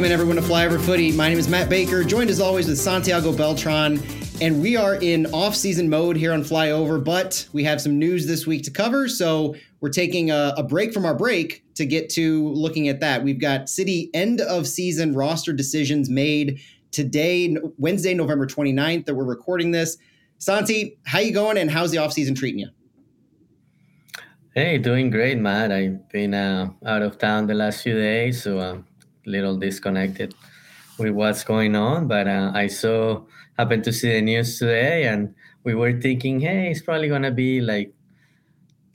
Welcome in everyone to Flyover Footy. My name is Matt Baker, joined as always with Santiago Beltran, and we are in off-season mode here on Flyover, but we have some news this week to cover, so we're taking a, a break from our break to get to looking at that. We've got City end of season roster decisions made today, Wednesday, November 29th, that we're recording this. Santi, how you going, and how's the off-season treating you? Hey, doing great, Matt. I've been uh, out of town the last few days, so a little disconnected with what's going on. But uh, I saw, happened to see the news today, and we were thinking, hey, it's probably gonna be like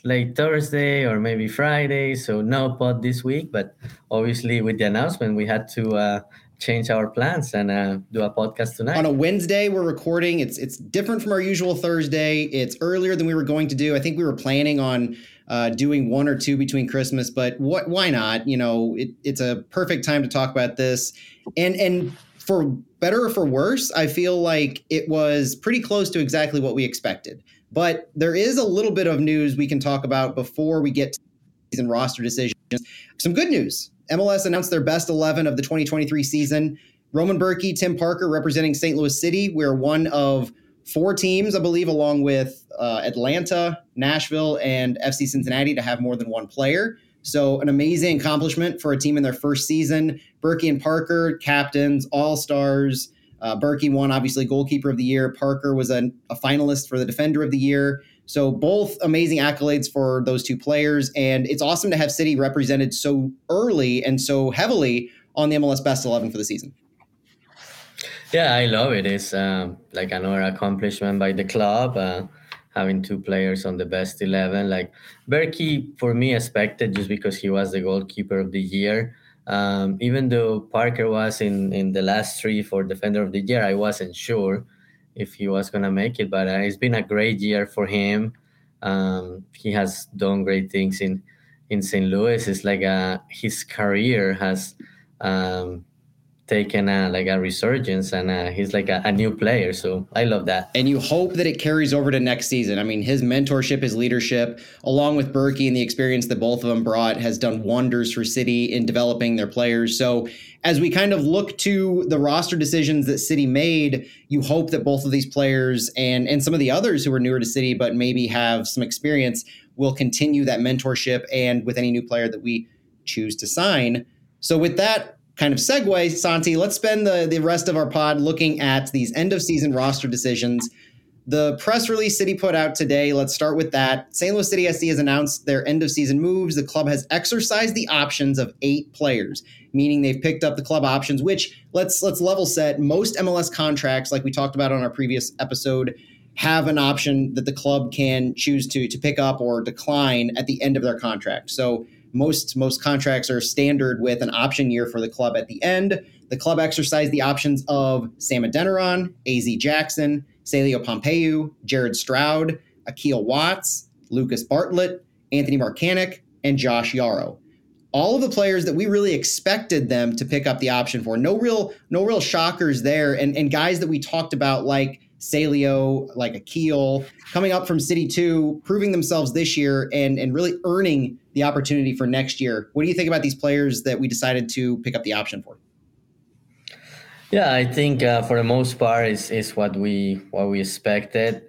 late Thursday or maybe Friday, so no pod this week. But obviously, with the announcement, we had to uh, change our plans and uh, do a podcast tonight. On a Wednesday, we're recording. It's it's different from our usual Thursday. It's earlier than we were going to do. I think we were planning on uh, doing one or two between Christmas, but what? Why not? You know, it, it's a perfect time to talk about this. And and for better or for worse, I feel like it was pretty close to exactly what we expected. But there is a little bit of news we can talk about before we get to season roster decisions. Some good news. MLS announced their best 11 of the 2023 season. Roman Bürki, Tim Parker representing St. Louis City. We're one of four teams, I believe, along with uh, Atlanta, Nashville, and FC Cincinnati to have more than one player. So, an amazing accomplishment for a team in their first season. Bürki and Parker, captains, all stars. Uh, Bürki won, obviously, goalkeeper of the year. Parker was a, a finalist for the defender of the year. So, both amazing accolades for those two players. And it's awesome to have City represented so early and so heavily on the MLS Best 11 for the season. Yeah, I love it. It's um, like another accomplishment by the club. Uh, having two players on the best 11. Like Bürki, for me, expected just because he was the goalkeeper of the year. Um, even though Parker was in, in the last three for defender of the year, I wasn't sure if he was going to make it. But uh, it's been a great year for him. Um, he has done great things in, in St. Louis. It's like uh, his career has um, taken a, like a resurgence and uh, he's like a, a, new player so i love that. And you hope that it carries over to next season. I mean his mentorship his leadership along with Bürki and the experience that both of them brought has done wonders for city in developing their players. So as we kind of look to the roster decisions that city made you hope that both of these players and and some of the others who are newer to city but maybe have some experience will continue that mentorship and with any new player that we choose to sign. So with that kind of segue, Santi, let's spend the, the rest of our pod looking at these end of season roster decisions. The press release City put out today, let's start with that. St. Louis City SC has announced their end of season moves. The club has exercised the options of eight players, meaning they've picked up the club options, which let's let's level set. Most MLS contracts, like we talked about on our previous episode, have an option that the club can choose to to pick up or decline at the end of their contract. So most most contracts are standard with an option year for the club at the end. The club exercised the options of Sam Adeniran, AZ Jackson, Celio Pompeu, Jared Stroud, Akil Watts, Lucas Bartlett, Anthony Markanich, and Josh Yaro. All of the players that we really expected them to pick up the option for. No real, no real shockers there, and, and guys that we talked about like Celio, like Akil, coming up from City 2, proving themselves this year and, and really earning the opportunity for next year. What do you think about these players that we decided to pick up the option for? Yeah, I think uh, for the most part is is what we what we expected.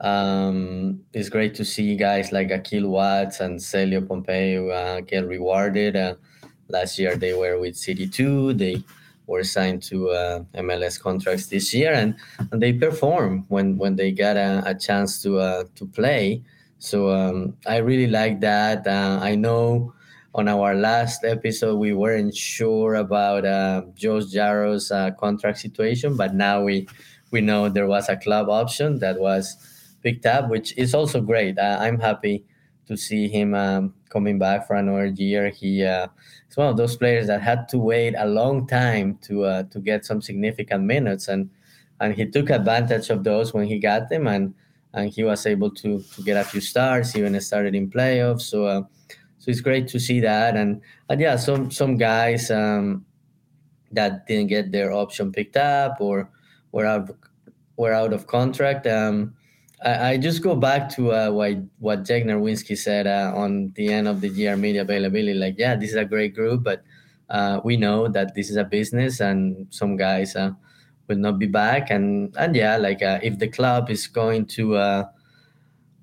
Um, it's great to see guys like Akil Watts and Celio Pompeu uh, get rewarded. Uh, last year they were with City Two. They were signed to uh, MLS contracts this year, and, and they perform when when they get a, a chance to uh, to play. So um, I really like that. Uh, I know on our last episode we weren't sure about uh, Josh Yaro's uh, contract situation, but now we we know there was a club option that was picked up, which is also great. I'm happy to see him um, coming back for another year. He uh, is one of those players that had to wait a long time to uh, to get some significant minutes, and and he took advantage of those when he got them, and and he was able to to get a few stars, even started in playoffs. So uh, so it's great to see that, and and yeah, some some guys um, that didn't get their option picked up or were out were out of contract. Um, I, I just go back to uh, what what Jake Nerwinski said uh, on the end of the year media availability. Like, yeah, this is a great group, but uh, we know that this is a business and some guys uh, will not be back. And and yeah, like uh, if the club is going to uh,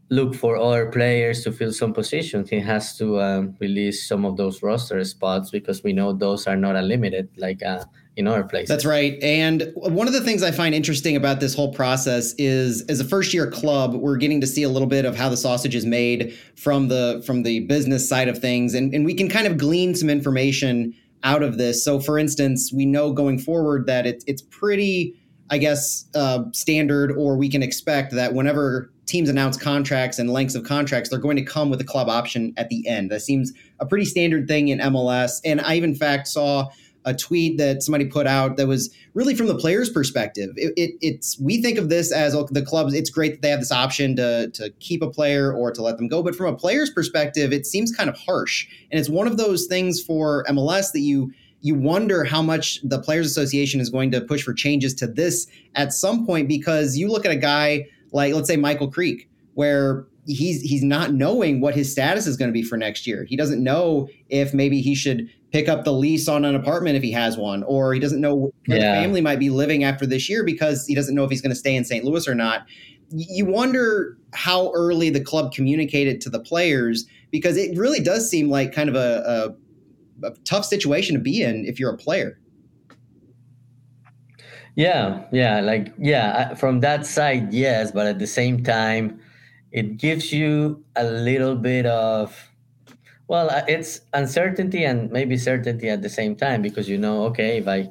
look for other players to fill some positions, he has to um, release some of those roster spots because we know those are not unlimited like in other places. That's right. And one of the things I find interesting about this whole process is as a first year club, we're getting to see a little bit of how the sausage is made from the from the business side of things. And, and we can kind of glean some information out of this. So for instance, we know going forward that it, it's pretty I guess, uh, standard, or we can expect that whenever teams announce contracts and lengths of contracts, they're going to come with a club option at the end. That seems a pretty standard thing in MLS. And I, in fact, saw a tweet that somebody put out that was really from the player's perspective. It, it, it's we think of this as oh, the clubs. It's great that they have this option to to keep a player or to let them go, but from a player's perspective, it seems kind of harsh. And it's one of those things for MLS that you you wonder how much the Players Association is going to push for changes to this at some point because you look at a guy like let's say Michael Creek, where he's he's not knowing what his status is going to be for next year. He doesn't know if maybe he should pick up the lease on an apartment if he has one, or he doesn't know where yeah. the family might be living after this year because he doesn't know if he's going to stay in St. Louis or not. You wonder how early the club communicated to the players because it really does seem like kind of a, a, a tough situation to be in if you're a player. Yeah, yeah, like yeah, from that side, yes, but at the same time, it gives you a little bit of well, uh, it's uncertainty and maybe certainty at the same time because you know, okay, if I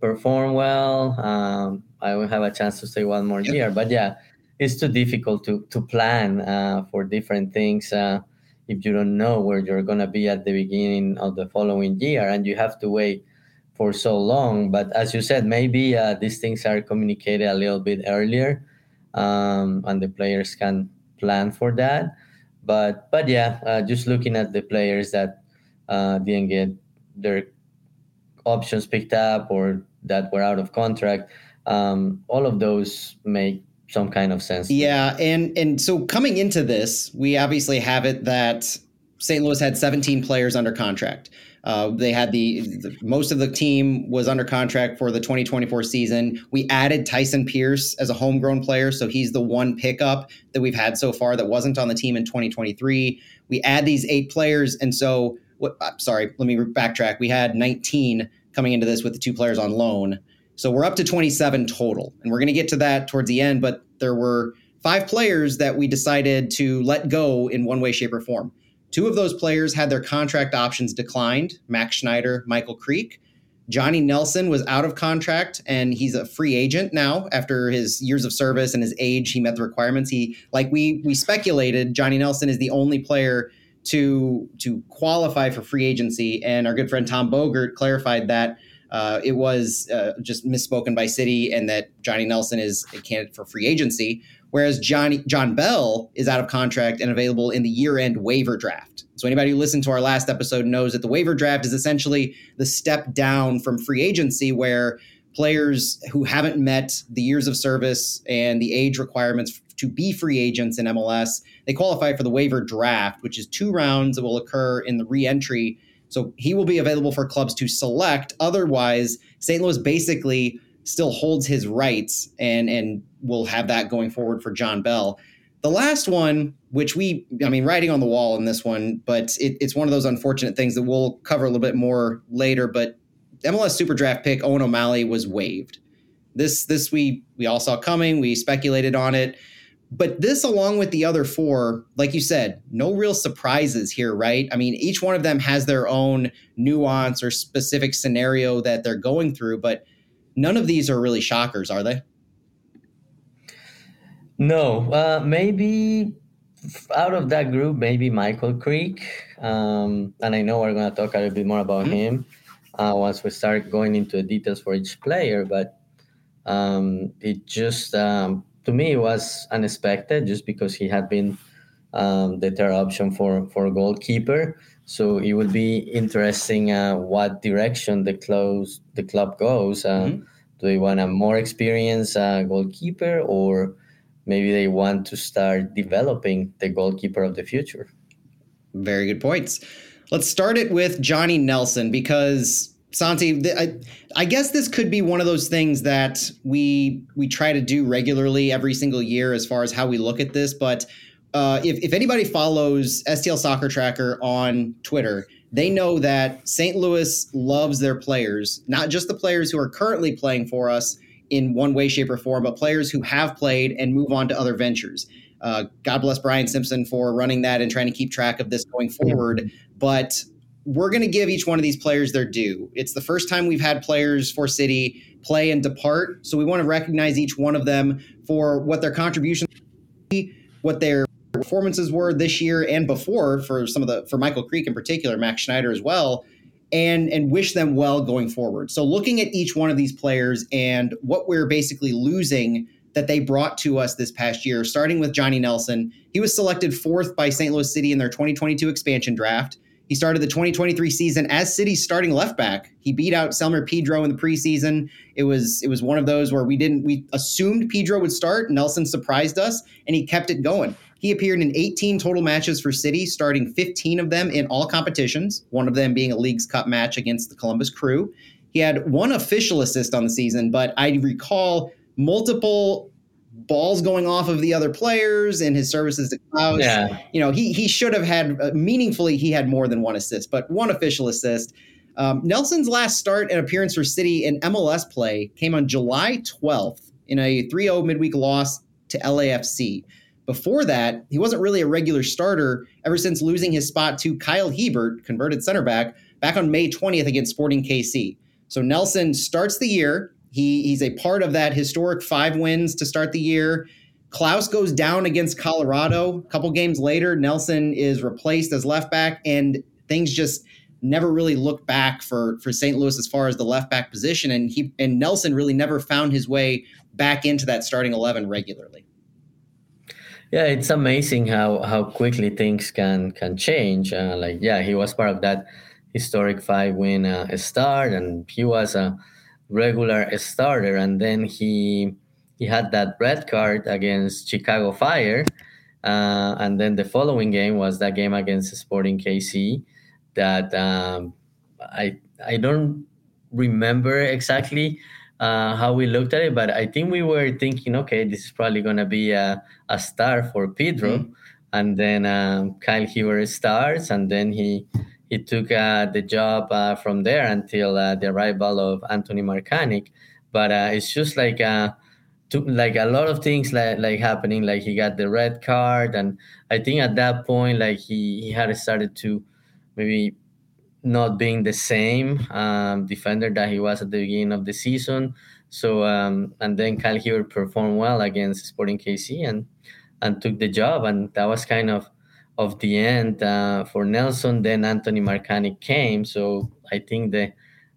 perform well, um, I will have a chance to stay one more yep. year. But yeah, it's too difficult to to plan uh, for different things uh, if you don't know where you're gonna be at the beginning of the following year, and you have to wait for so long. But as you said, maybe uh, these things are communicated a little bit earlier, um, and the players can plan for that. But but yeah, uh, just looking at the players that uh, didn't get their options picked up or that were out of contract, um, all of those make some kind of sense. Yeah, and and so coming into this, we obviously have it that St. Louis had 17 players under contract. Uh, they had the, the, most of the team was under contract for the 2024 season. We added Tyson Pierce as a homegrown player, so he's the one pickup that we've had so far that wasn't on the team in 2023. We add these eight players, and so what? Sorry, let me backtrack. We had 19 coming into this with the two players on loan, so we're up to 27 total, and we're going to get to that towards the end. But there were five players that we decided to let go in one way, shape, or form. Two of those players had their contract options declined Max Schneider, Michael Creek. Johnny Nelson was out of contract and he's a free agent now after his years of service and his age. He met the requirements. He, like we we speculated, Johnny Nelson is the only player to to qualify for free agency. And our good friend Tom Bogert clarified that uh, it was uh, just misspoken by City and that Johnny Nelson is a candidate for free agency whereas Johnny John Bell is out of contract and available in the year-end waiver draft. So anybody who listened to our last episode knows that the waiver draft is essentially the step down from free agency where players who haven't met the years of service and the age requirements to be free agents in MLS, they qualify for the waiver draft, which is two rounds that will occur in the re-entry. So he will be available for clubs to select. Otherwise, St. Louis basically still holds his rights and and will have that going forward for John Bell. The last one, which we, I mean, writing on the wall in this one, but it, it's one of those unfortunate things that we'll cover a little bit more later. But MLS Super Draft pick Owen O'Malley was waived. This this we we all saw coming. We speculated on it. But this, along with the other four, like you said, no real surprises here, right? I mean, each one of them has their own nuance or specific scenario that they're going through, but none of these are really shockers, are they? No, uh, maybe out of that group, maybe Michael Creek. Um, and I know we're going to talk a little bit more about mm-hmm. him uh, once we start going into the details for each player. But um, it just, um, to me, was unexpected just because he had been um, the third option for, for goalkeeper. So it will be interesting uh, what direction the close the club goes. Uh, mm-hmm. Do they want a more experienced uh, goalkeeper, or maybe they want to start developing the goalkeeper of the future? Very good points. Let's start it with Johnny Nelson because Santi, I, I guess this could be one of those things that we we try to do regularly every single year as far as how we look at this. But uh, if, if anybody follows STL Soccer Tracker on Twitter, they know that St. Louis loves their players, not just the players who are currently playing for us in one way, shape, or form, but players who have played and move on to other ventures. Uh, God bless Brian Simpson for running that and trying to keep track of this going forward. But we're going to give each one of these players their due. It's the first time we've had players for City play and depart, so we want to recognize each one of them for what their contributions, what their performances were this year and before for some of the for Michael Creek in particular, Max Schneider as well, and and wish them well going forward. So looking at each one of these players and what we're basically losing that they brought to us this past year, starting with Johnny Nelson. He was selected fourth by St. Louis City in their 2022 expansion draft. He started the 2023 season as City's starting left back. He beat out Selmir Pidro in the preseason. It was it was one of those where we didn't we assumed Pidro would start. Nelson surprised us and he kept it going. He appeared in 18 total matches for City, starting 15 of them in all competitions, one of them being a Leagues Cup match against the Columbus Crew. He had one official assist on the season, but I recall multiple balls going off of the other players and his services to Klauss. Yeah. You know, he he should have had uh, meaningfully he had more than one assist, but one official assist. Um, Nelson's last start and appearance for City in MLS play came on July 12th in a 3-0 midweek loss to LAFC. Before that, he wasn't really a regular starter ever since losing his spot to Kyle Hiebert, converted center back, back on May 20th against Sporting KC. So Nelson starts the year he he's a part of that historic five wins to start the year. Klauss goes down against Colorado. A couple games later, Nelson is replaced as left back, and things just never really look back for for St. Louis as far as the left back position. And he and Nelson really never found his way back into that starting eleven regularly. Yeah, it's amazing how how quickly things can can change. Uh, like, yeah, he was part of that historic five win uh, start, and he was a regular starter, and then he he had that red card against Chicago Fire, uh, and then the following game was that game against Sporting KC that um, I I don't remember exactly uh, how we looked at it, but I think we were thinking, okay, this is probably gonna be a, a star for Pidro, mm-hmm. and then um, Kyle Hiebert starts, and then he he took uh, the job uh, from there until uh, the arrival of Anthony Markanich. But uh, it's just like uh, to, like a lot of things like, like happening. Like he got the red card, and I think at that point, like he, he had started to maybe not being the same um, defender that he was at the beginning of the season. So um, and then Kyle Hiebert performed well against Sporting KC and and took the job, and that was kind of of the end uh, for Nelson. Then Anthony Markanich came, so I think the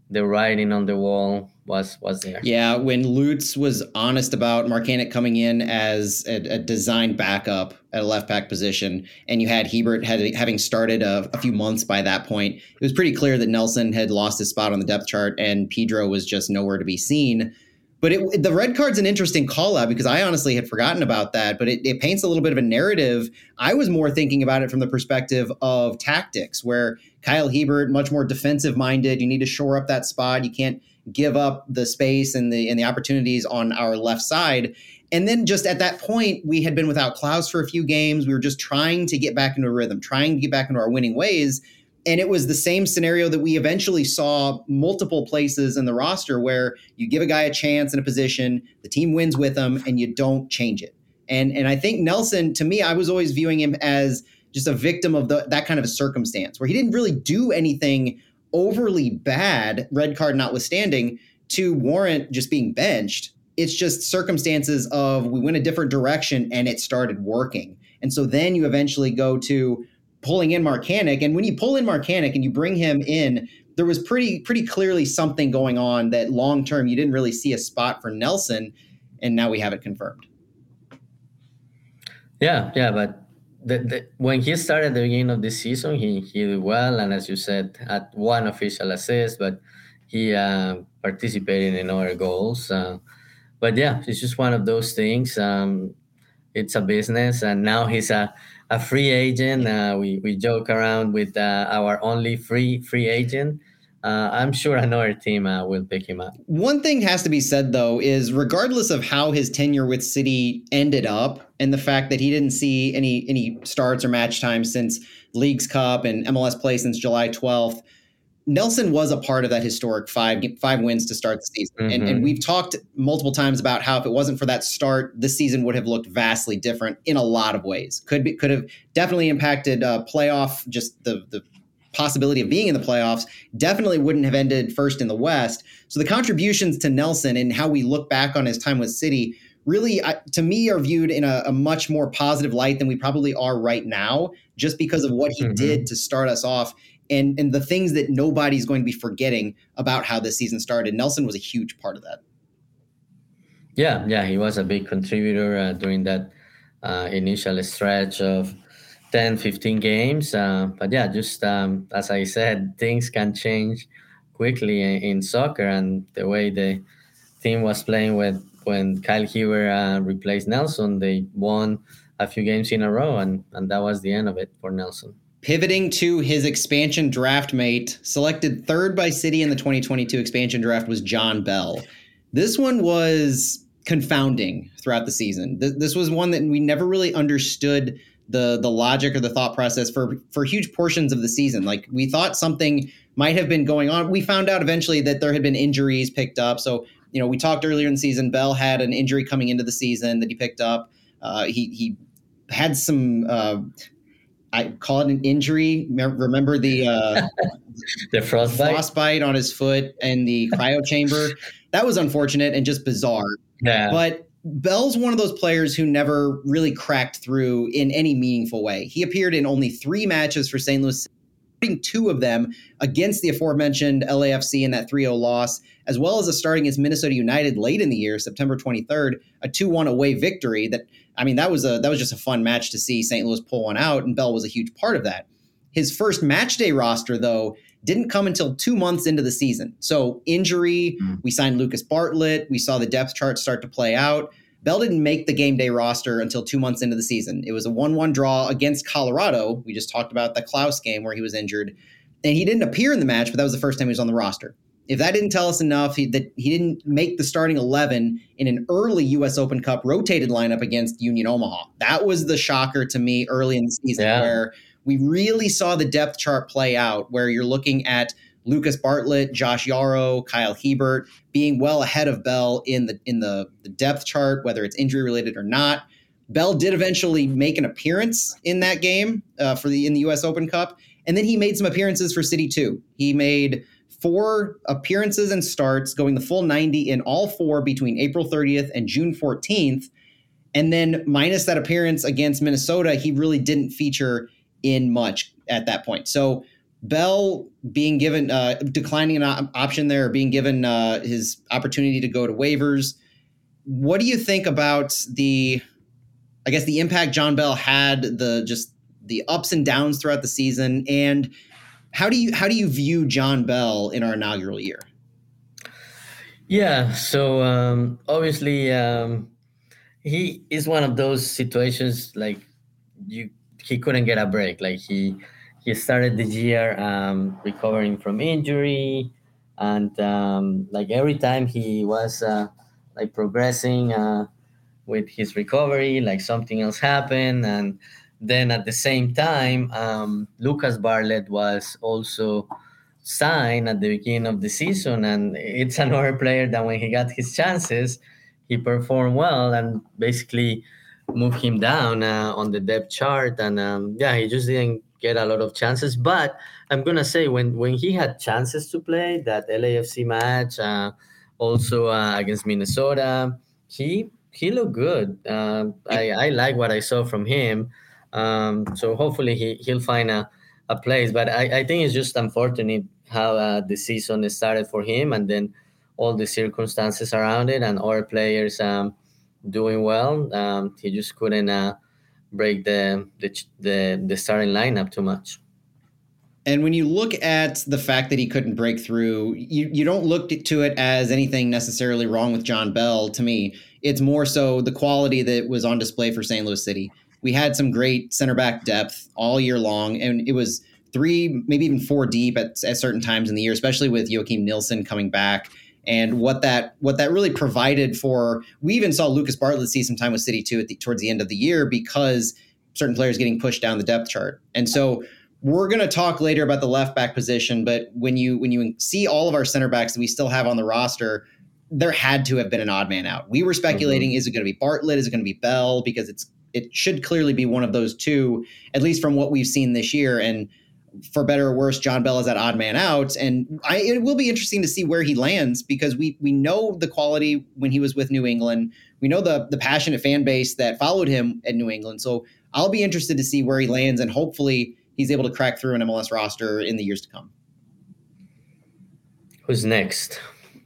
the writing on the wall was was there. Yeah, when Lutz was honest about Markanich coming in as a, a design backup at a left back position, and you had Hiebert had, having started a, a, few months by that point, it was pretty clear that Nelson had lost his spot on the depth chart, and Pidro was just nowhere to be seen. But it, the red card's an interesting call out because I honestly had forgotten about that. But it, it paints a little bit of a narrative. I was more thinking about it from the perspective of tactics, where Kyle Hiebert, much more defensive minded. You need to shore up that spot. You can't give up the space and the and the opportunities on our left side. And then just at that point, we had been without Klauss for a few games. We were just trying to get back into a rhythm, trying to get back into our winning ways. And it was the same scenario that we eventually saw multiple places in the roster where you give a guy a chance in a position, the team wins with him, and you don't change it. And and I think Nelson, to me, I was always viewing him as just a victim of the, that kind of a circumstance where he didn't really do anything overly bad, red card notwithstanding, to warrant just being benched. It's just circumstances of we went a different direction and it started working. And so then you eventually go to pulling in Markanich. And when you pull in Markanich and you bring him in, there was pretty pretty clearly something going on that long term you didn't really see a spot for Nelson, and now we have it confirmed. Yeah, yeah, but the, the, when he started at the beginning of the season, he he did well, and as you said, had one official assist, but he uh, participated in other goals. Uh, but yeah, it's just one of those things. Um, it's a business, and now he's a a free agent. Uh, we, we joke around with uh, our only free free agent, uh, I'm sure another team uh, will pick him up. One thing has to be said though is regardless of how his tenure with City ended up, and the fact that he didn't see any any starts or match time since Leagues Cup and MLS play since July 12th. Nelson was a part of that historic five five wins to start the season, mm-hmm. and, and mm-hmm. we've talked multiple times about how if it wasn't for that start, the season would have looked vastly different in a lot of ways. Could be could have definitely impacted uh, playoff just the the possibility of being in the playoffs, definitely wouldn't have ended first in the West. So the contributions to Nelson and how we look back on his time with City really, to me, are viewed in a, a, much more positive light than we probably are right now, just because of what he mm-hmm. did to start us off. And, and the things that nobody's going to be forgetting about how this season started. Nelson was a huge part of that. Yeah, yeah, he was a big contributor uh, during that uh, initial stretch of 10, 15 games. Uh, but yeah, just um, as I said, things can change quickly in, in, soccer, and the way the team was playing with when Kyle Hiebert uh, replaced Nelson, they won a few games in a row, and, and that was the end of it for Nelson. Pivoting to his expansion draft mate, selected third by City in the 2022 expansion draft was John Bell. This one was confounding throughout the season. This was one that we never really understood the the logic or the thought process for for huge portions of the season. Like we thought something might have been going on. We found out eventually that there had been injuries picked up. So you know, we talked earlier in the season. Bell had an injury coming into the season that he picked up. Uh, he he had some. Uh, I call it an injury. Remember the uh, the frostbite? frostbite on his foot and the cryo chamber. That was unfortunate and just bizarre. Yeah. But Bell's one of those players who never really cracked through in any meaningful way. He appeared in only three matches for St. Louis, two of them against the aforementioned LAFC in that 3 0 loss, as well as a starting against Minnesota United late in the year, September 23rd, a 2 1 away victory. That I mean, that was a that was just a fun match to see St. Louis pull one out, and Bell was a huge part of that. His first match day roster, though, didn't come until two months into the season. So injury, mm. we signed Lucas Bartlett. We saw the depth chart start to play out. Bell didn't make the game day roster until two months into the season. It was a 1 1 draw against Colorado. We just talked about the Klauss game where he was injured. And he didn't appear in the match, but that was the first time he was on the roster. If that didn't tell us enough, he, that he didn't make the starting 11 in an early U.S. Open Cup rotated lineup against Union Omaha. That was the shocker to me early in the season yeah. where we really saw the depth chart play out where you're looking at Lucas Bartlett, Josh Yaro, Kyle Hiebert being well ahead of Bell in the in the, the depth chart, whether it's injury related or not. Bell did eventually make an appearance in that game uh, for the in the U.S. Open Cup, and then he made some appearances for City too. He made four appearances and starts, going the full 90 in all four between April 30th and June 14th. And then minus that appearance against Minnesota, he really didn't feature in much at that point. So Bell being given uh, declining an op- option there, being given uh, his opportunity to go to waivers. What do you think about the, I guess, the impact John Bell had, the just the ups and downs throughout the season, and how do you how do you view John Bell in our inaugural year? Yeah, so um, obviously um, he is one of those situations like you he couldn't get a break, like he he started the year um, recovering from injury, and um, like every time he was uh, like progressing uh, with his recovery, like something else happened, and then at the same time, um, Lucas Bartlett was also signed at the beginning of the season, and it's another player that when he got his chances, he performed well and basically moved him down uh, on the depth chart, and um, yeah, he just didn't get a lot of chances. But I'm gonna say when when he had chances to play that LAFC match, uh, also uh, against Minnesota, he he looked good. Uh, I I like what I saw from him. Um, so hopefully he he'll find a, a place. But I, I think it's just unfortunate how uh, the season started for him, and then all the circumstances around it, and other players um, doing well. Um, he just couldn't uh, break the, the the the starting lineup too much. And when you look at the fact that he couldn't break through, you, you don't look to it as anything necessarily wrong with John Bell to me. It's more so the quality that was on display for St. Louis City. We had some great center back depth all year long, and it was three, maybe even four deep at, at certain times in the year, especially with Joachim Nilsson coming back and what that what that really provided for. We even saw Lucas Bartlett see some time with City too at the, towards the end of the year because certain players getting pushed down the depth chart, and so we're going to talk later about the left back position. But when you when you see all of our center backs that we still have on the roster, there had to have been an odd man out. We were speculating: mm-hmm. is it going to be Bartlett? Is it going to be Bell? Because it's it should clearly be one of those two, at least from what we've seen this year. And for better or worse, John Bell is that odd man out, and I, it will be interesting to see where he lands because we we know the quality when he was with New England. We know the the passionate fan base that followed him at New England. So I'll be interested to see where he lands, and hopefully he's able to crack through an MLS roster in the years to come. Who's next?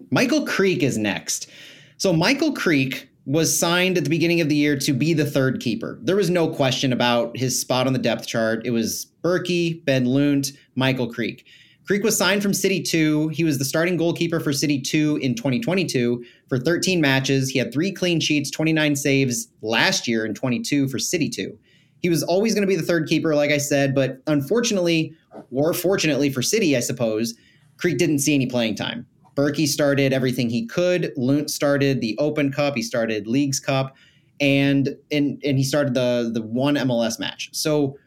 Michael Creek is next. So Michael Creek was signed at the beginning of the year to be the third keeper. There was no question about his spot on the depth chart. It was Bürki, Ben Lundt, Michael Creek. Creek was signed from City 2. He was the starting goalkeeper for City 2 in 2022 for 13 matches. He had three clean sheets, 29 saves last year in 22 for City 2. He was always going to be the third keeper, like I said, but unfortunately, or fortunately for City, I suppose, Creek didn't see any playing time. Bürki started everything he could. Lundt started the Open Cup. He started Leagues Cup, and and and he started the the one MLS match. So,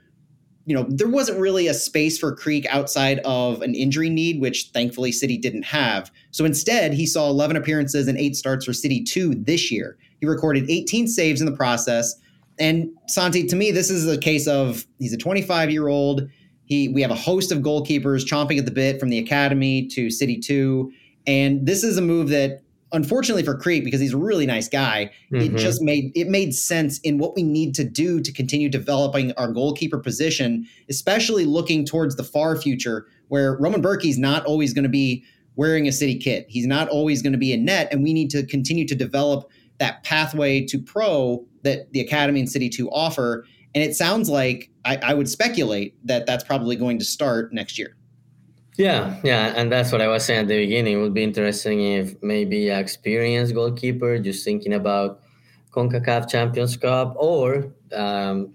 you know, there wasn't really a space for Creek outside of an injury need, which thankfully City didn't have. So instead, he saw 11 appearances and eight starts for City two this year. He recorded 18 saves in the process. And Santi, to me, this is a case of he's a 25 year old. He, we have a host of goalkeepers chomping at the bit from the academy to City 2 and this is a move that unfortunately for Creek, because he's a really nice guy, mm-hmm. it just made it made sense in what we need to do to continue developing our goalkeeper position, especially looking towards the far future, where Roman Bürki is not always going to be wearing a city kit. He's not always going to be in net, and we need to continue to develop that pathway to pro that the academy and city two offer. And it sounds like I, I would speculate that that's probably going to start next year. Yeah, yeah, and that's what I was saying at the beginning. It would be interesting if maybe an experienced goalkeeper, just thinking about CONCACAF Champions Cup, or um,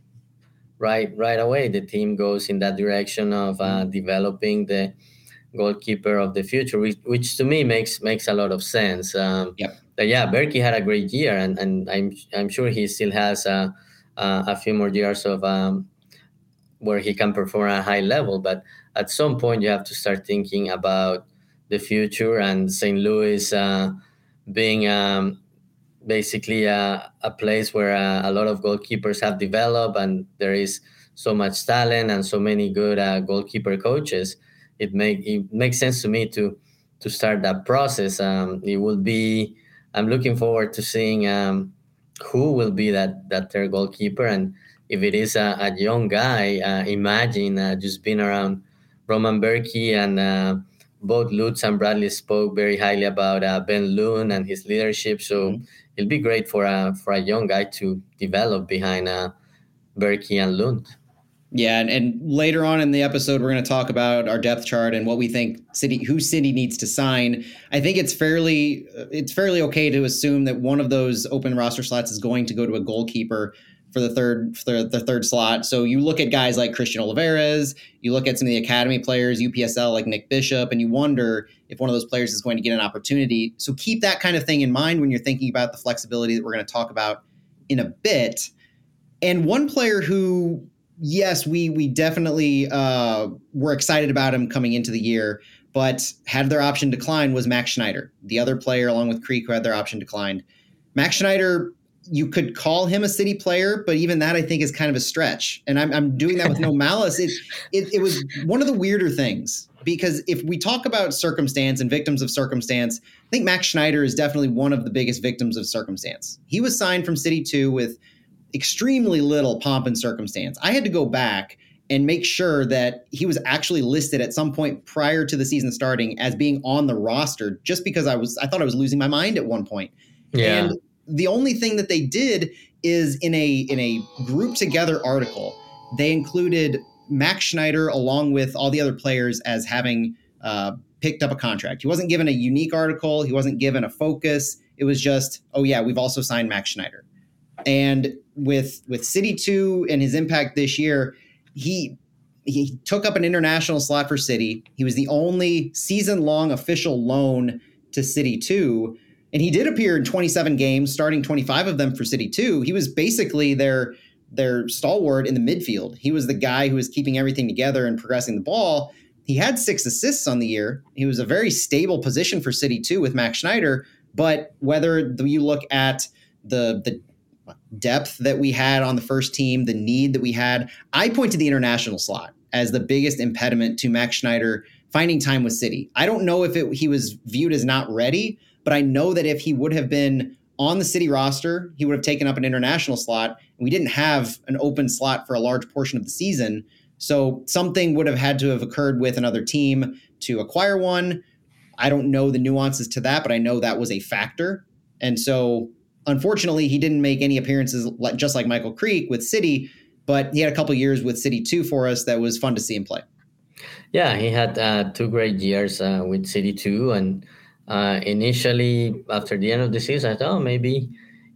right right away the team goes in that direction of uh, developing the goalkeeper of the future, which, which, to me makes makes a lot of sense. Um, yep. But yeah, Bürki had a great year, and, and I'm I'm sure he still has a, a, a few more years of um, where he can perform at a high level, but at some point you have to start thinking about the future and St. Louis uh, being um, basically a, a, place where uh, a lot of goalkeepers have developed and there is so much talent and so many good uh, goalkeeper coaches. It make it makes sense to me to to start that process. Um, it will be. I'm looking forward to seeing um, who will be that that third goalkeeper and if it is a, a young guy. Uh, imagine uh, just being around Roman Bürki and uh, both Lutz and Bradley spoke very highly about uh, Ben Lundt and his leadership. So mm-hmm. it'll be great for a for a young guy to develop behind uh, Bürki and Lundt. Yeah, and, and later on in the episode, we're going to talk about our depth chart and what we think City, who City needs to sign. I think it's fairly, it's fairly okay to assume that one of those open roster slots is going to go to a goalkeeper for the third for the third slot. So you look at guys like Christian Olivares, you look at some of the academy players, UPSL like Nick Bishop, and you wonder if one of those players is going to get an opportunity. So keep that kind of thing in mind when you're thinking about the flexibility that we're going to talk about in a bit. And one player who, yes, we we definitely uh, were excited about him coming into the year, but had their option declined was Max Schneider, the other player along with Creek who had their option declined. Max Schneider you could call him a city player, but even that I think is kind of a stretch. And I'm, I'm doing that with no malice. It, it, it was one of the weirder things because if we talk about circumstance and victims of circumstance, I think Max Schneider is definitely one of the biggest victims of circumstance. He was signed from City 2 with extremely little pomp and circumstance. I had to go back and make sure that he was actually listed at some point prior to the season starting as being on the roster just because I was I thought I was losing my mind at one point. Yeah. And the only thing that they did is in a in a group together article, they included Max Schneider along with all the other players as having uh, picked up a contract. He wasn't given a unique article. He wasn't given a focus. It was just, oh yeah, we've also signed Max Schneider. And with with City Two and his impact this year, he he took up an international slot for City. He was the only season long official loan to City 2. And he did appear in 27 games, starting 25 of them for City 2. He was basically their their stalwart in the midfield. He was the guy who was keeping everything together and progressing the ball. He had six assists on the year. He was a very stable position for City 2 with Max Schneider. But whether you look at the the depth that we had on the first team, the need that we had. I point to the international slot as the biggest impediment to Max Schneider finding time with City. I don't know if it, he was viewed as not ready, but I know that if he would have been on the City roster, he would have taken up an international slot. And we didn't have an open slot for a large portion of the season. So something would have had to have occurred with another team to acquire one. I don't know the nuances to that, but I know that was a factor. And so unfortunately, he didn't make any appearances just like Michael Creek with City, but he had a couple years with City 2 for us that was fun to see him play. Yeah, he had uh, two great years uh, with City 2. And uh, initially, after the end of the season, I thought oh, maybe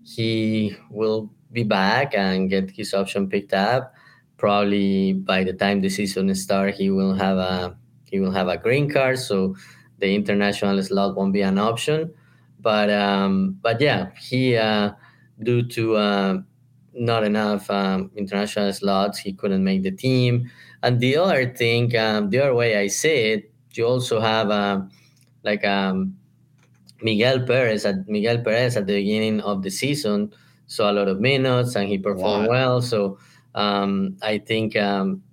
he will be back and get his option picked up. Probably by the time the season starts, he will have a he will have a green card, so the international slot won't be an option but um, but yeah, he uh, due to uh, not enough um, international slots, he couldn't make the team. And the other thing, um, the other way I see it, you also have um, like um, Miguel Perez at Miguel Perez at the beginning of the season saw a lot of minutes and he performed wow. well. So um, I think um,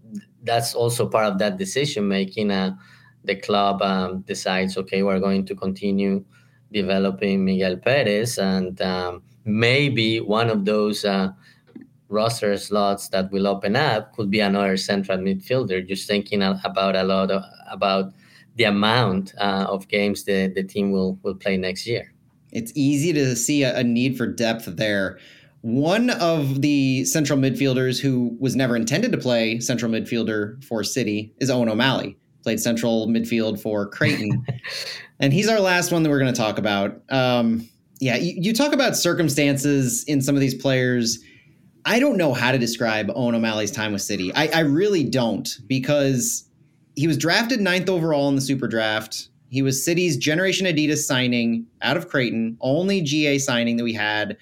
that's also part of that decision making. Uh, the club um, decides, okay, we're going to continue developing Miguel Perez, and um, maybe one of those uh, roster slots that will open up could be another central midfielder. Just thinking about a lot of, about the amount uh, of games the, the team will will play next year. It's easy to see a, a need for depth there. One of the central midfielders who was never intended to play central midfielder for City is Owen O'Malley. Played central midfield for Creighton. And he's our last one that we're going to talk about. Um, yeah, you, you, talk about circumstances in some of these players. I don't know how to describe Owen O'Malley's time with City. I, I really don't because he was drafted ninth overall in the Super Draft. He was City's Generation Adidas signing out of Creighton, only GA signing that we had.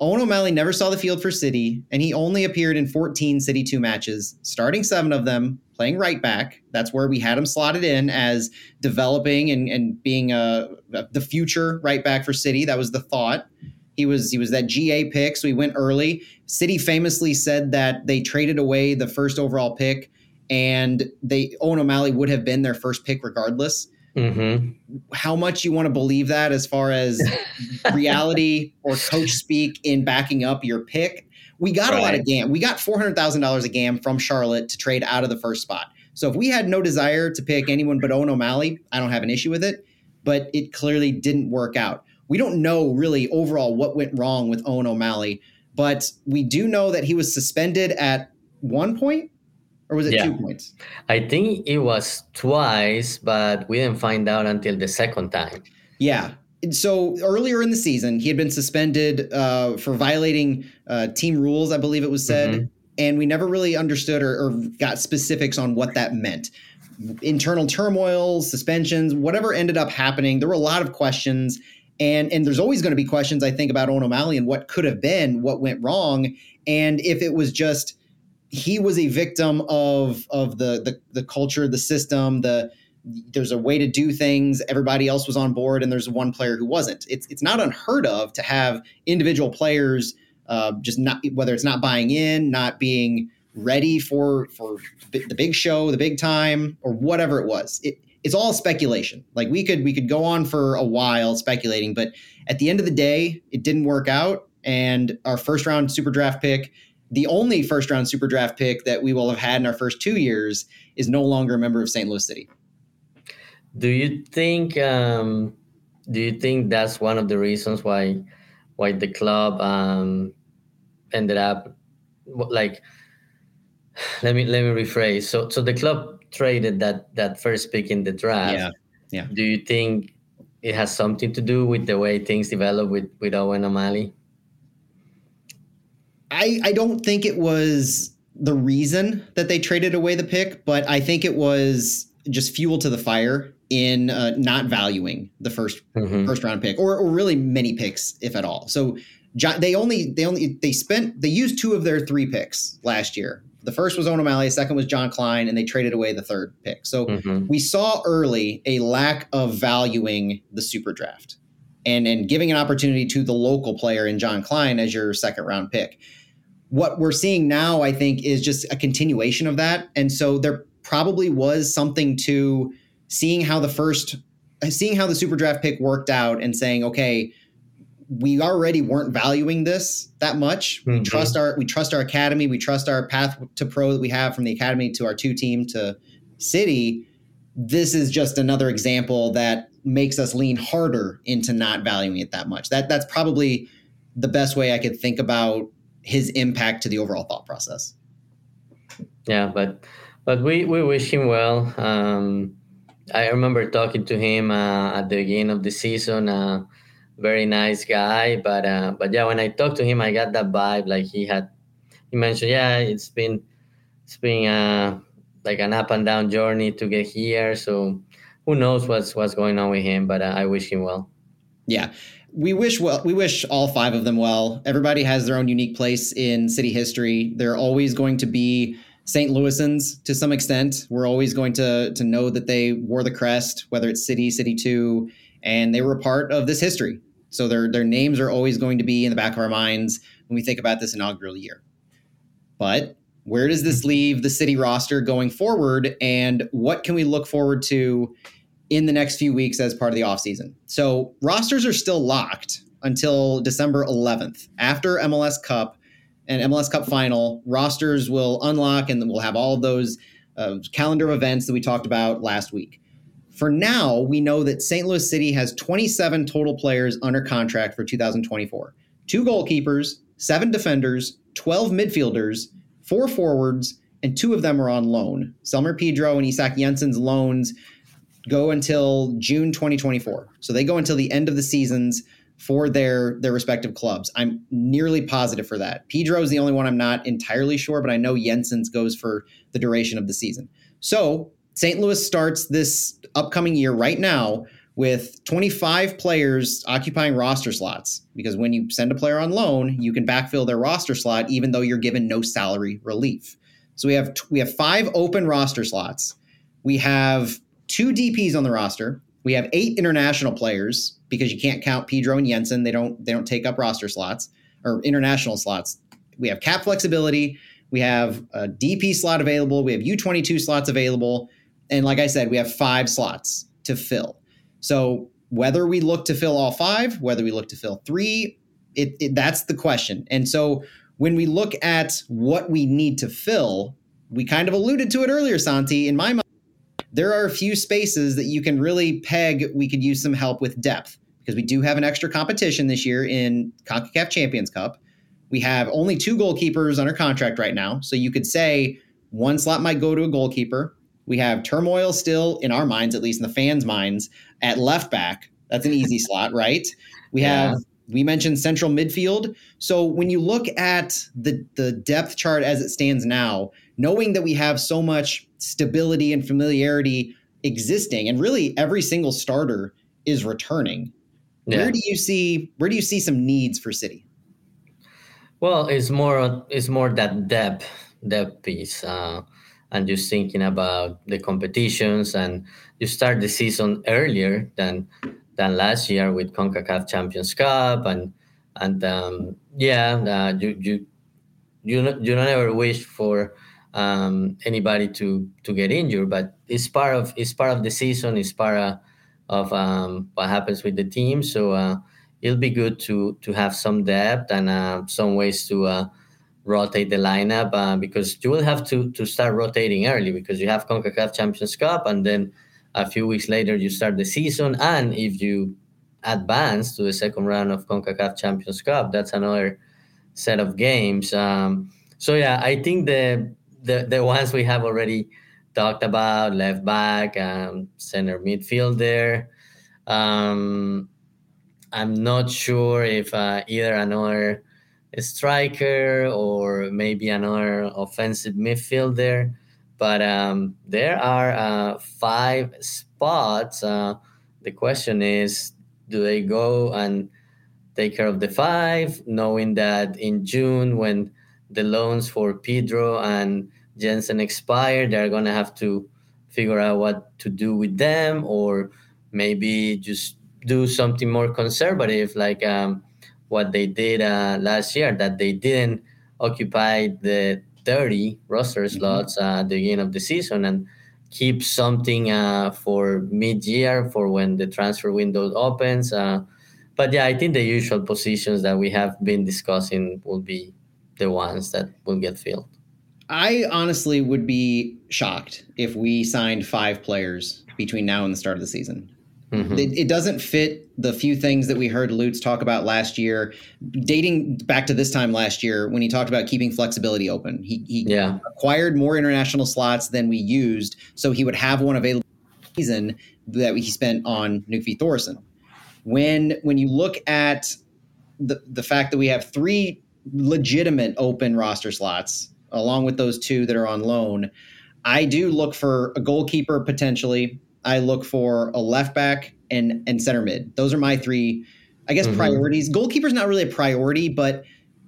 Owen O'Malley never saw the field for City, and he only appeared in 14 City 2 matches, starting seven of them, playing right back. That's where we had him slotted in as developing and, and being a, a, the future right back for City. That was the thought. He was he was that GA pick, so he went early. City famously said that they traded away the first overall pick, and they Owen O'Malley would have been their first pick regardless. Mm-hmm. How much you want to believe that, as far as reality or coach speak in backing up your pick? We got right. a lot of GAM. We got four hundred thousand dollars a GAM from Charlotte to trade out of the first spot. So if we had no desire to pick anyone but Owen O'Malley, I don't have an issue with it. But it clearly didn't work out. We don't know really overall what went wrong with Owen O'Malley, but we do know that he was suspended at one point, or was it yeah. two points? I think it was twice, but we didn't find out until the second time. Yeah, so earlier in the season, he had been suspended uh, for violating uh, team rules, I believe it was said, mm-hmm. and we never really understood or, or, got specifics on what that meant. Internal turmoil, suspensions, whatever ended up happening, there were a lot of questions, and and there's always going to be questions I think about Owen O'Malley and what could have been, what went wrong, and if it was just he was a victim of of the the, the culture, the system, the there's a way to do things everybody else was on board and there's one player who wasn't. It's it's not unheard of to have individual players uh, just not whether it's not buying in not being ready for for the big show the big time or whatever it was. It, it's all speculation. Like we could we could go on for a while speculating but at the end of the day it didn't work out and our first round super draft pick the only first round super draft pick that we will have had in our first two years is no longer a member of st louis city. Do you think um, do you think that's one of the reasons why why the club um, ended up like let me let me rephrase. So so the club traded that that first pick in the draft. Yeah yeah. Do you think it has something to do with the way things develop with with Owen O'Malley I I don't think it was the reason that they traded away the pick, but I think it was just fuel to the fire in uh, not valuing the 1st mm-hmm. first round pick, or, or really many picks, if at all. So they only they only they spent they used two of their three picks last year. The first was Owen O'Malley, second was John Klein, and they traded away the third pick. So mm-hmm. we saw early a lack of valuing the super draft and and giving an opportunity to the local player in John Klein as your second round pick. What we're seeing now, I think, is just a continuation of that. And so there probably was something to seeing how the first seeing how the super draft pick worked out and saying, okay, we already weren't valuing this that much. Mm-hmm. We trust our we trust our academy. We trust our path to pro that we have from the academy to our two team to city. This is just another example that makes us lean harder into not valuing it that much. That that's probably the best way I could think about his impact to the overall thought process. Yeah, but but we we wish him well. Um, I remember talking to him uh, at the beginning of the season. Uh, very nice guy. But uh, but yeah, when I talked to him, I got that vibe. Like he had, he mentioned, yeah, it's been it's been uh, like an up and down journey to get here. So who knows what's what's going on with him? But uh, I wish him well. Yeah. We wish well. We wish all five of them well. Everybody has their own unique place in city history. They're always going to be St. Louisans to some extent. We're always going to to know that they wore the crest, whether it's City, City Two, and they were a part of this history. So their their names are always going to be in the back of our minds when we think about this inaugural year. But where does this leave the city roster going forward and what can we look forward to in the next few weeks as part of the offseason? So rosters are still locked until December 11th. After MLS Cup and MLS Cup final, rosters will unlock and we'll have all those uh, calendar of events that we talked about last week. For now, we know that St. Louis City has 27 total players under contract for 2024 two goalkeepers, seven defenders, 12 midfielders, four forwards, and two of them are on loan. Selmir Pidro and Isak Jensen's loans go until June 2024. So they go until the end of the seasons for their their respective clubs. I'm nearly positive for that. Pidro is the only one I'm not entirely sure, but I know Jensen's goes for the duration of the season. So St. Louis starts this upcoming year right now with 25 players occupying roster slots because when you send a player on loan, you can backfill their roster slot even though you're given no salary relief. So we have we have five open roster slots. We have two DPs on the roster. We have eight international players because you can't count Pidro and Jensen. They don't they don't take up roster slots or international slots. We have cap flexibility. We have a DP slot available. We have U22 slots available. And like I said, we have five slots to fill. So whether we look to fill all five, whether we look to fill three, it, it, that's the question. And so when we look at what we need to fill, we kind of alluded to it earlier, Santi. In my there are a few spaces that you can really peg. We could use some help with depth because we do have an extra competition this year in CONCACAF Champions Cup. We have only two goalkeepers under contract right now. So you could say one slot might go to a goalkeeper, we have turmoil still in our minds, at least in the fans' minds, at left back. That's an easy slot, right? We yeah. have we mentioned central midfield. So when you look at the the depth chart as it stands now, knowing that we have so much stability and familiarity existing, and really every single starter is returning. Yeah. Where do you see where do you see some needs for City? Well, it's more it's more that depth depth piece. Uh, and just thinking about the competitions and you start the season earlier than than last year with CONCACAF Champions Cup and and um, yeah uh, you you you you don't ever wish for um, anybody to to get injured but it's part of it's part of the season it's part of, of um, what happens with the team. So uh, it'll be good to to have some depth and uh, some ways to uh, rotate the lineup uh, because you will have to to start rotating early because you have CONCACAF Champions Cup and then a few weeks later you start the season. And if you advance to the second round of CONCACAF Champions Cup that's another set of games. Um, so yeah I think the, the the ones we have already talked about left back um, center midfielder um, I'm not sure if uh, either another striker or maybe another offensive midfielder. But um, there are uh, five spots. Uh, the question is do they go and take care of the five, knowing that in June, when the loans for Pidro and Jensen expire, they're going to have to figure out what to do with them, or maybe just do something more conservative, like um, what they did uh, last year, that they didn't occupy the 30 roster mm-hmm. slots mm-hmm. uh, at the beginning of the season and keep something uh, for mid-year for when the transfer window opens. Uh, but yeah, I think the usual positions that we have been discussing will be the ones that will get filled. I honestly would be shocked if we signed five players between now and the start of the season. Mm-hmm. It, it, doesn't fit the few things that we heard Lutz talk about last year, dating back to this time last year when he talked about keeping flexibility open. He, he yeah. acquired more international slots than we used, so he would have one available season that he spent on Knut Thorson. When when you look at the the fact that we have three legitimate open roster slots, along with those two that are on loan, I do look for a goalkeeper potentially I look for a left back and and center mid. Those are my three, I guess, mm-hmm. priorities. Goalkeeper's not really a priority, but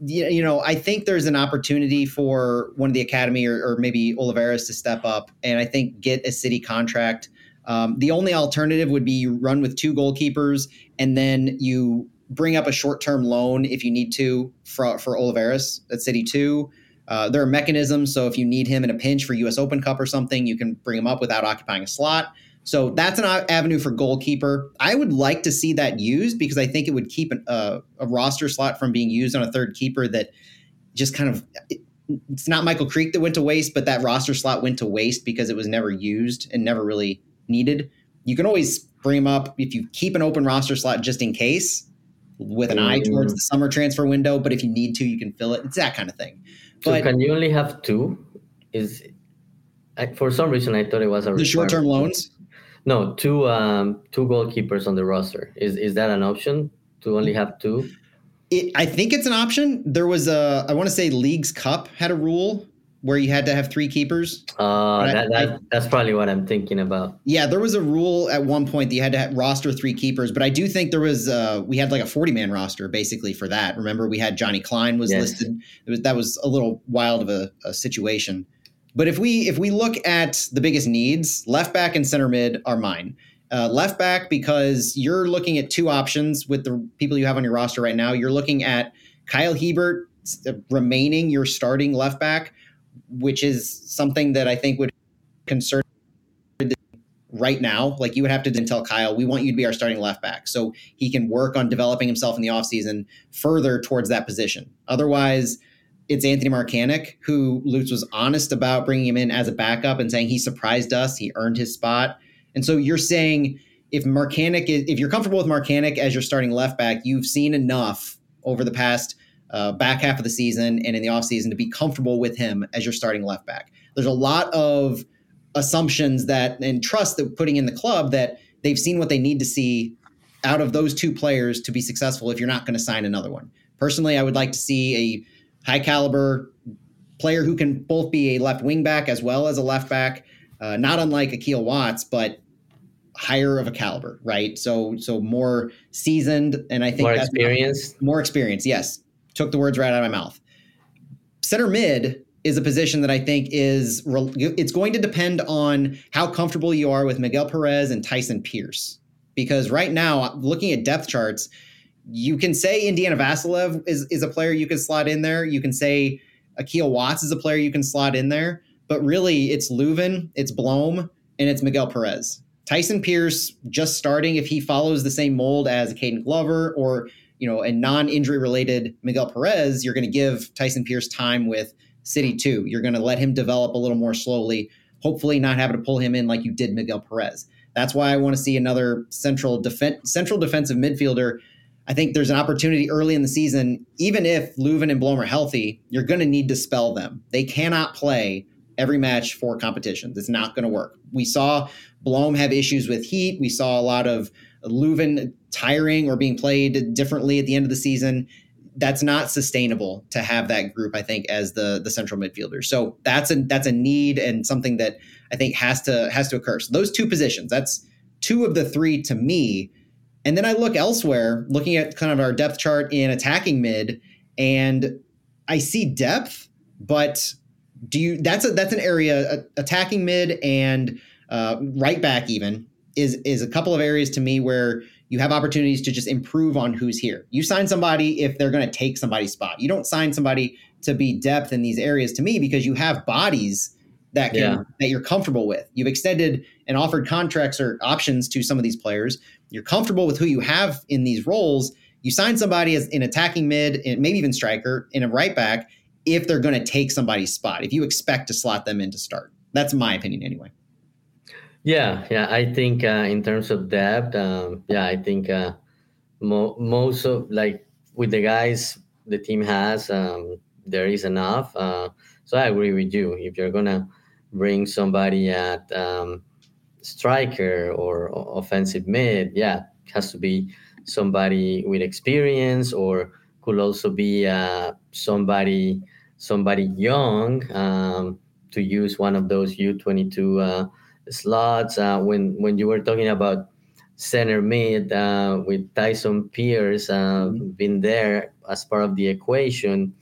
you know, I think there's an opportunity for one of the academy or, or maybe Oliveras to step up and I think get a city contract. Um, the only alternative would be you run with two goalkeepers and then you bring up a short-term loan if you need to for, for Oliveras at City Two. Uh, there are mechanisms, so if you need him in a pinch for U.S. Open Cup or something, you can bring him up without occupying a slot. So that's an avenue for goalkeeper. I would like to see that used because I think it would keep an, uh, a roster slot from being used on a third keeper that just kind of. It, it's not Michael Creek that went to waste, but that roster slot went to waste because it was never used and never really needed. You can always bring him up if you keep an open roster slot just in case with an eye towards the summer transfer window. But if you need to, you can fill it. It's that kind of thing. So can you only have two? Is I, for some reason I thought it was a the short term loans. No, two um, two goalkeepers on the roster. Is is that an option to only have two? It, I think it's an option. There was a I want to say Leagues Cup had a rule where you had to have three keepers. Uh, that, I, that, that's probably what I'm thinking about. Yeah, there was a rule at one point that you had to have, roster three keepers, but I do think there was uh, we had like a 40 man roster basically for that. Remember, we had Johnny Klein was yes. listed. Was, that was a little wild of a, a situation. But if we if we look at the biggest needs, left back and center mid are mine. Uh, left back because you're looking at two options with the people you have on your roster right now. You're looking at Kyle Hiebert remaining your starting left back, which is something that I think would concern right now. Like you would have to tell Kyle, we want you to be our starting left back so he can work on developing himself in the offseason further towards that position. Otherwise, it's Anthony Markanich, who Lutz was honest about bringing him in as a backup and saying he surprised us, he earned his spot. And so you're saying if Markanich, is, if you're comfortable with Markanich as your starting left back, you've seen enough over the past uh, back half of the season and in the offseason to be comfortable with him as your starting left back. There's a lot of assumptions that and trust that putting in the club that they've seen what they need to see out of those two players to be successful if you're not going to sign another one. Personally, I would like to see a high caliber player who can both be a left wing back as well as a left back, uh, not unlike Akil Watts, but higher of a caliber, right? So so more seasoned, and I think more experience. More experience, yes. Took the words right out of my mouth. Center mid is a position that I think is it's going to depend on how comfortable you are with Miguel Perez and Tyson Pearce. Because right now, looking at depth charts, you can say Indiana Vassilev is, is a player you can slot in there. You can say Akil Watts is a player you can slot in there. But really, it's Löwen, it's Blom, and it's Miguel Perez. Tyson Pearce just starting, if he follows the same mold as Caden Glover or you know a non-injury related Miguel Perez, you're going to give Tyson Pearce time with City 2. You're going to let him develop a little more slowly, hopefully not having to pull him in like you did Miguel Perez. That's why I want to see another central defense central defensive midfielder I think there's an opportunity early in the season, even if Löwen and Blom are healthy, you're going to need to spell them. They cannot play every match for competitions. It's not going to work. We saw Blom have issues with heat. We saw a lot of Löwen tiring or being played differently at the end of the season. that's not sustainable to have that group. I think as the the central midfielder. So that's a that's a need and something that I think has to has to occur. So those two positions. That's two of the three to me. And then I look elsewhere, looking at kind of our depth chart in attacking mid, and I see depth, but do you? That's a that's an area attacking mid and uh, right back even is is a couple of areas to me where you have opportunities to just improve on who's here. You sign somebody if they're going to take somebody's spot. You don't sign somebody to be depth in these areas to me because you have bodies that can yeah. that you're comfortable with. You've extended and offered contracts or options to some of these players. You're comfortable with who you have in these roles. You sign somebody as an attacking mid and maybe even striker in a right back if they're going to take somebody's spot. If you expect to slot them in to start. That's my opinion anyway. Yeah, yeah. I think uh, in terms of depth, um, yeah, I think uh, mo- most of like with the guys the team has, um, there is enough. Uh, so I agree with you. If you're gonna bring somebody at um, striker or offensive mid, yeah, it has to be somebody with experience, or could also be uh, somebody somebody young um, to use one of those U twenty two uh, slots. Uh, when when you were talking about center mid uh, with Tyson Pearce uh, mm-hmm. been there as part of the equation,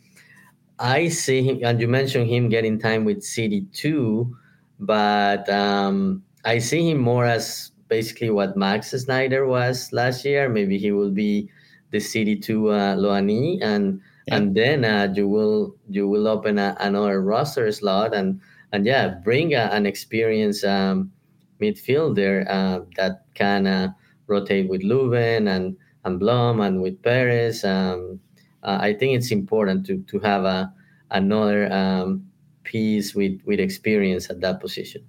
I see him, and you mentioned him getting time with City too, but um, I see him more as basically what Max Snyder was last year. Maybe he will be the City two uh, loanee, and yeah. and then uh, you will you will open a, another roster slot and and yeah, bring a, an experienced um, midfielder uh, that can uh, rotate with Löwen and and Blom and with Perez. Um, uh, I think it's important to to have a another um, piece with with experience at that position.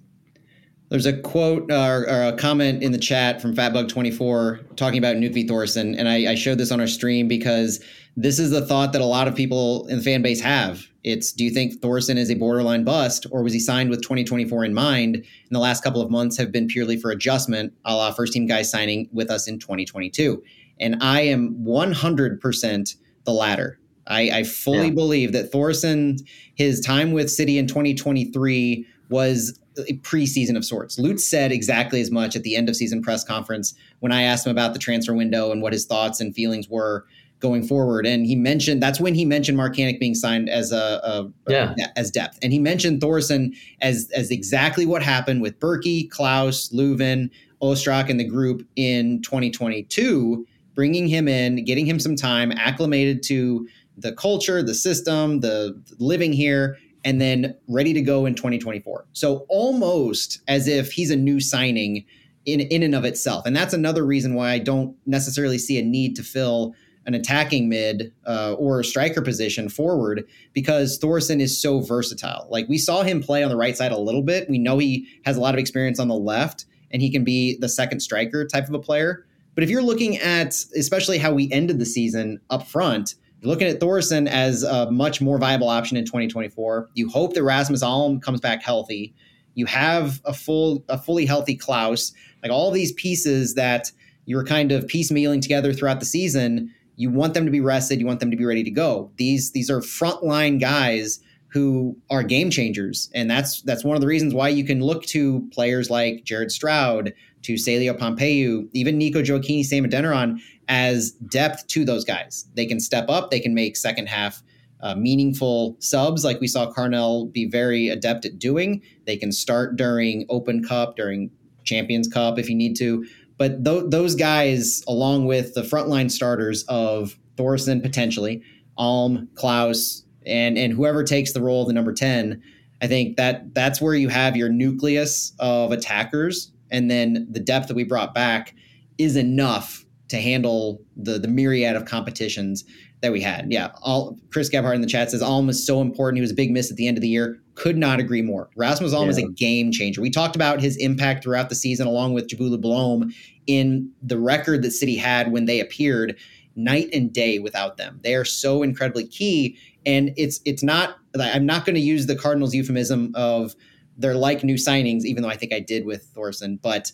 There's a quote or, or, a comment in the chat from Fatbug24 talking about Knut Thorson, and I, I showed this on our stream because this is the thought that a lot of people in the fan base have. It's do you think Thorson is a borderline bust, or was he signed with 2024 in mind? And the last couple of months have been purely for adjustment, a la first team guys signing with us in 2022. And I am 100% the latter. I, I fully yeah. believe that Thorson, his time with City in 2023 was a preseason of sorts. Lutz said exactly as much at the end of season press conference when I asked him about the transfer window and what his thoughts and feelings were going forward. And he mentioned that's when he mentioned Markanich being signed as a, a yeah. A, as depth, and he mentioned Thorson as as exactly what happened with Bürki, Klauss, Löwen, Ostrak, and the group in 2022, bringing him in, getting him some time, acclimated to the culture, the system, the living here, and then ready to go in 2024. So almost as if he's a new signing in in and of itself. And that's another reason why I don't necessarily see a need to fill an attacking mid uh, or striker position forward because Thorson is so versatile. Like we saw him play on the right side a little bit. We know he has a lot of experience on the left and he can be the second striker type of a player. But if you're looking at especially how we ended the season up front, you're looking at Thorson as a much more viable option in 2024. You hope that Rasmus Alm comes back healthy. You have a full a fully healthy Klauss. Like all these pieces that you were kind of piecemealing together throughout the season you want them to be rested. You want them to be ready to go. These these are frontline guys who are game changers, and that's that's one of the reasons why you can look to players like Jared Stroud, to Celio Pompeu, even Nico Gioacchini, Sam Adeniran as depth to those guys. They can step up. They can make second half. Uh, meaningful subs like we saw Carnell be very adept at doing. They can start during Open Cup, during Champions Cup if you need to. But th- those guys, along with the frontline starters of Thorson potentially, Alm, Klauss, and and whoever takes the role of the number ten, I think that that's where you have your nucleus of attackers, and then the depth that we brought back is enough to handle the the myriad of competitions that we had. Yeah, all Chris Gebhardt in the chat says Alm is so important. He was a big miss at the end of the year. Could not agree more. Rasmus Alm yeah. is a game changer. We talked about his impact throughout the season, along with Njabulo Blom, in the record that City had when they appeared night and day without them. They are so incredibly key. And it's it's not I'm not going to use the Cardinals euphemism of they're like new signings, even though I think I did with Thorson, but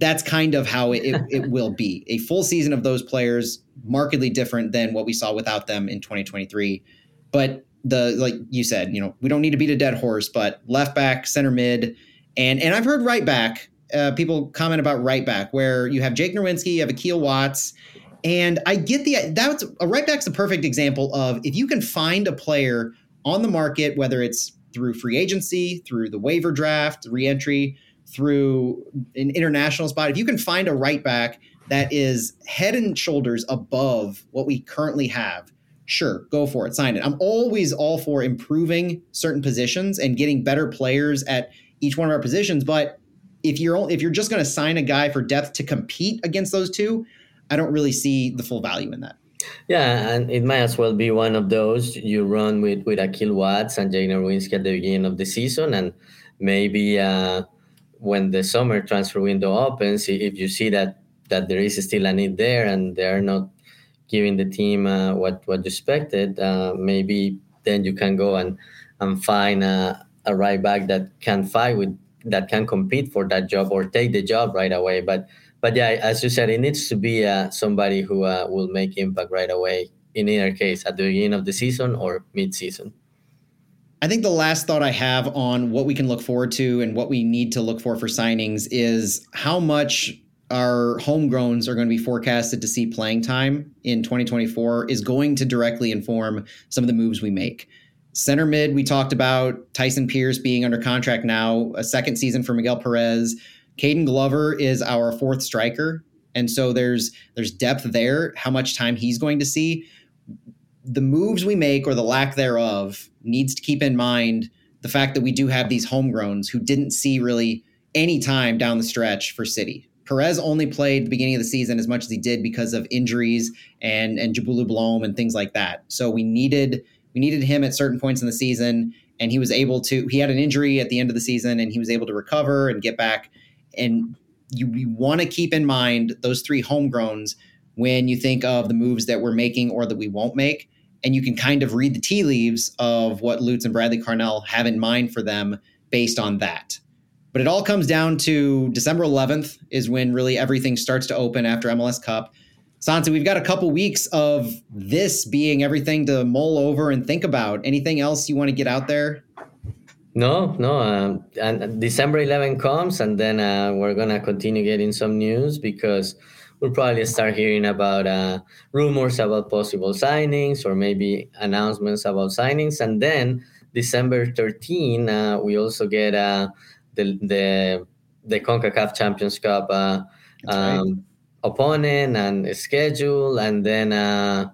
that's kind of how it, it, it will be. A full season of those players, markedly different than what we saw without them in 2023. But the like you said, you know, we don't need to beat a dead horse, but left back, center mid, and and I've heard right back. Uh, people comment about right back where you have Jake Nerwinski, you have Akil Watts, and I get the that's a right back's a perfect example of if you can find a player on the market, whether it's through free agency, through the waiver draft, reentry, through an international spot, if you can find a right back that is head and shoulders above what we currently have, sure, go for it, sign it. I'm always all for improving certain positions and getting better players at each one of our positions, but if you're if you're just going to sign a guy for depth to compete against those two, I don't really see the full value in that. Yeah, and it might as well be one of those you run with with Akil Watts and Jake Nerwinski at the beginning of the season, and maybe uh, when the summer transfer window opens, if you see that that there is still a need there and they are not giving the team uh, what what you expected, uh, maybe then you can go and and find a, a right back that can fight with that can compete for that job or take the job right away. But but yeah, as you said, it needs to be uh, somebody who uh, will make impact right away. In either case, at the beginning of the season or mid-season. I think the last thought I have on what we can look forward to and what we need to look for for signings is how much our homegrowns are going to be forecasted to see playing time in 2024 is going to directly inform some of the moves we make. Center mid, we talked about Tyson Pearce being under contract now, a second season for Miguel Perez. Caden Glover is our fourth striker, and so there's there's depth there. How much time he's going to see? The moves we make or the lack thereof needs to keep in mind the fact that we do have these homegrowns who didn't see really any time down the stretch for City. Perez only played the beginning of the season as much as he did because of injuries and and Njabulo Blom and things like that. So we needed we needed him at certain points in the season, and he was able to. He had an injury at the end of the season, and he was able to recover and get back and you, you want to keep in mind those three homegrowns when you think of the moves that we're making or that we won't make. And you can kind of read the tea leaves of what Lutz and Bradley Carnell have in mind for them based on that. But it all comes down to December 11th is when really everything starts to open after MLS Cup. Santi, we've got a couple weeks of this being everything to mull over and think about. Anything else you want to get out there? No, no. Um, and December 11 comes, and then uh, we're gonna continue getting some news because we'll probably start hearing about uh, rumors about possible signings or maybe announcements about signings. And then December 13, uh, we also get uh, the the the Concacaf Champions Cup uh, um, right. opponent and schedule, and then. Uh,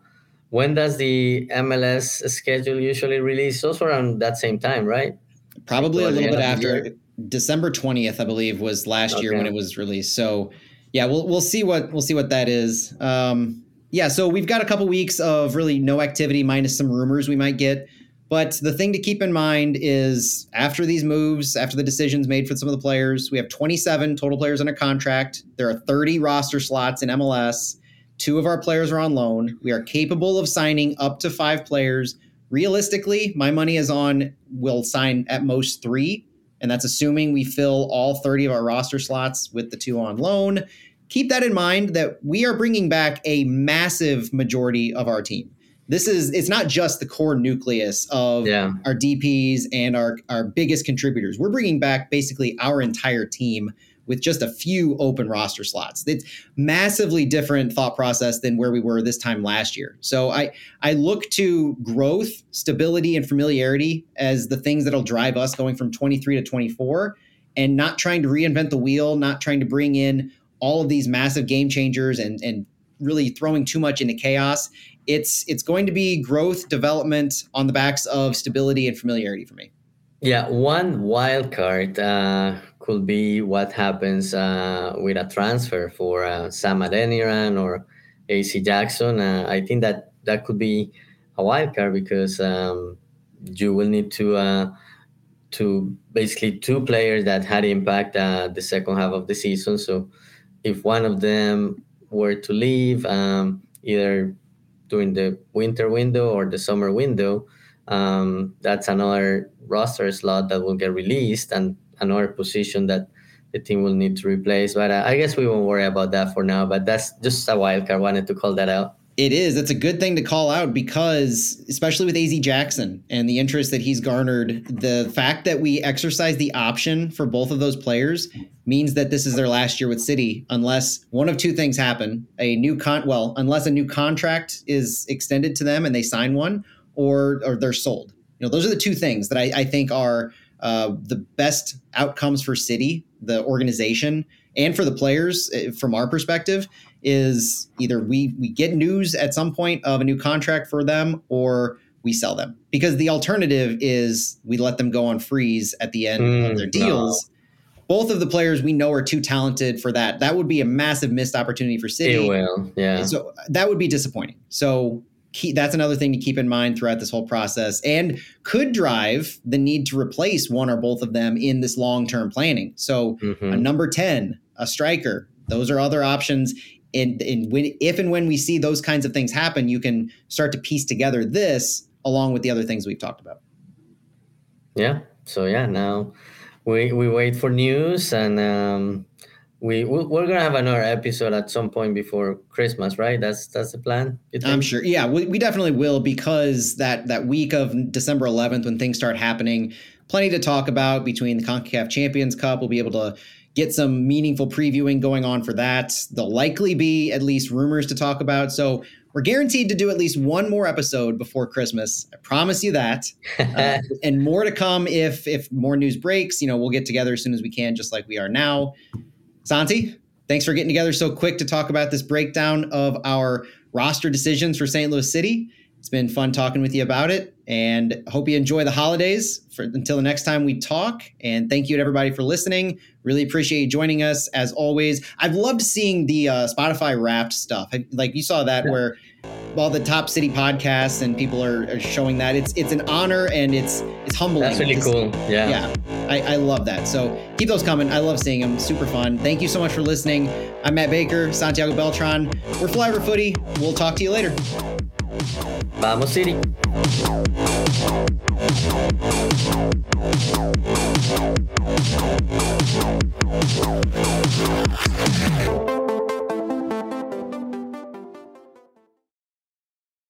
when does the MLS schedule usually release? Also around that same time, right? Probably a little bit after December 20th, I believe, was last okay. year when it was released. So yeah, we'll we'll see what we'll see what that is. Um, yeah, so we've got a couple weeks of really no activity minus some rumors we might get. But the thing to keep in mind is after these moves, after the decisions made for some of the players, we have 27 total players under contract. There are 30 roster slots in MLS. Two of our players are on loan. We are capable of signing up to five players realistically, my money is on we'll sign at most three, and that's assuming we fill all 30 of our roster slots with the two on loan. Keep that in mind that we are bringing back a massive majority of our team. This is it's not just the core nucleus of yeah. our DPs and our our biggest contributors. We're bringing back basically our entire team with just a few open roster slots. It's massively different thought process than where we were this time last year. So I I look to growth, stability, and familiarity as the things that'll drive us going from 23 to 24, and not trying to reinvent the wheel, not trying to bring in all of these massive game changers and and really throwing too much into chaos. It's it's going to be growth, development on the backs of stability and familiarity for me. Yeah, one wild card uh, could be what happens uh, with a transfer for uh, Sam Adeniran or AZ Jackson. Uh, I think that that could be a wild card because um, you will need to uh, to basically two players that had impact uh, the second half of the season. So if one of them were to leave, um, either during the winter window or the summer window, um, that's another roster slot that will get released and another position that the team will need to replace. But uh, I guess we won't worry about that for now. But that's just a wild card. Wanted to call that out. It is. It's a good thing to call out because, especially with AZ Jackson and the interest that he's garnered, the fact that we exercise the option for both of those players means that this is their last year with City, unless one of two things happen: a new con, well, unless a new contract is extended to them and they sign one, or or they're sold. You know, those are the two things that I, I think are uh, the best outcomes for City, the organization, and for the players eh, from our perspective is either we we get news at some point of a new contract for them or we sell them because the alternative is we let them go on frees at the end mm, of their deals. No. Both of the players we know are too talented for that. That would be a massive missed opportunity for City. It will, yeah. So that would be disappointing. So that's another thing to keep in mind throughout this whole process and could drive the need to replace one or both of them in this long-term planning. So mm-hmm. a number 10, a striker, those are other options and, and when if and when we see those kinds of things happen, you can start to piece together this along with the other things we've talked about. Yeah. So yeah, now we we wait for news and um, we we're gonna have another episode at some point before Christmas, right? That's that's the plan. I'm sure. Yeah, we, we definitely will because that that week of December 11th when things start happening, plenty to talk about between the Concacaf Champions Cup. We'll be able to get some meaningful previewing going on for that. There'll likely be at least rumors to talk about. So we're guaranteed to do at least one more episode before Christmas. I promise you that. Uh, and more to come if if more news breaks. You know, we'll get together as soon as we can, just like we are now. Santi, thanks for getting together so quick to talk about this breakdown of our roster decisions for St. Louis City. It's been fun talking with you about it and hope you enjoy the holidays for until the next time we talk. And thank you to everybody for listening. Really appreciate you joining us as always. I've loved seeing the uh, Spotify wrapped stuff. Like you saw that yeah. where all the top city podcasts and people are, are, showing that. It's it's an honor and it's it's humbling. That's really cool. Yeah. Yeah. I, I love that. So keep those coming. I love seeing them. Super fun. Thank you so much for listening. I'm Matt Baker, Santiago Beltran. We're Flyover Footy. We'll talk to you later. Vamos City.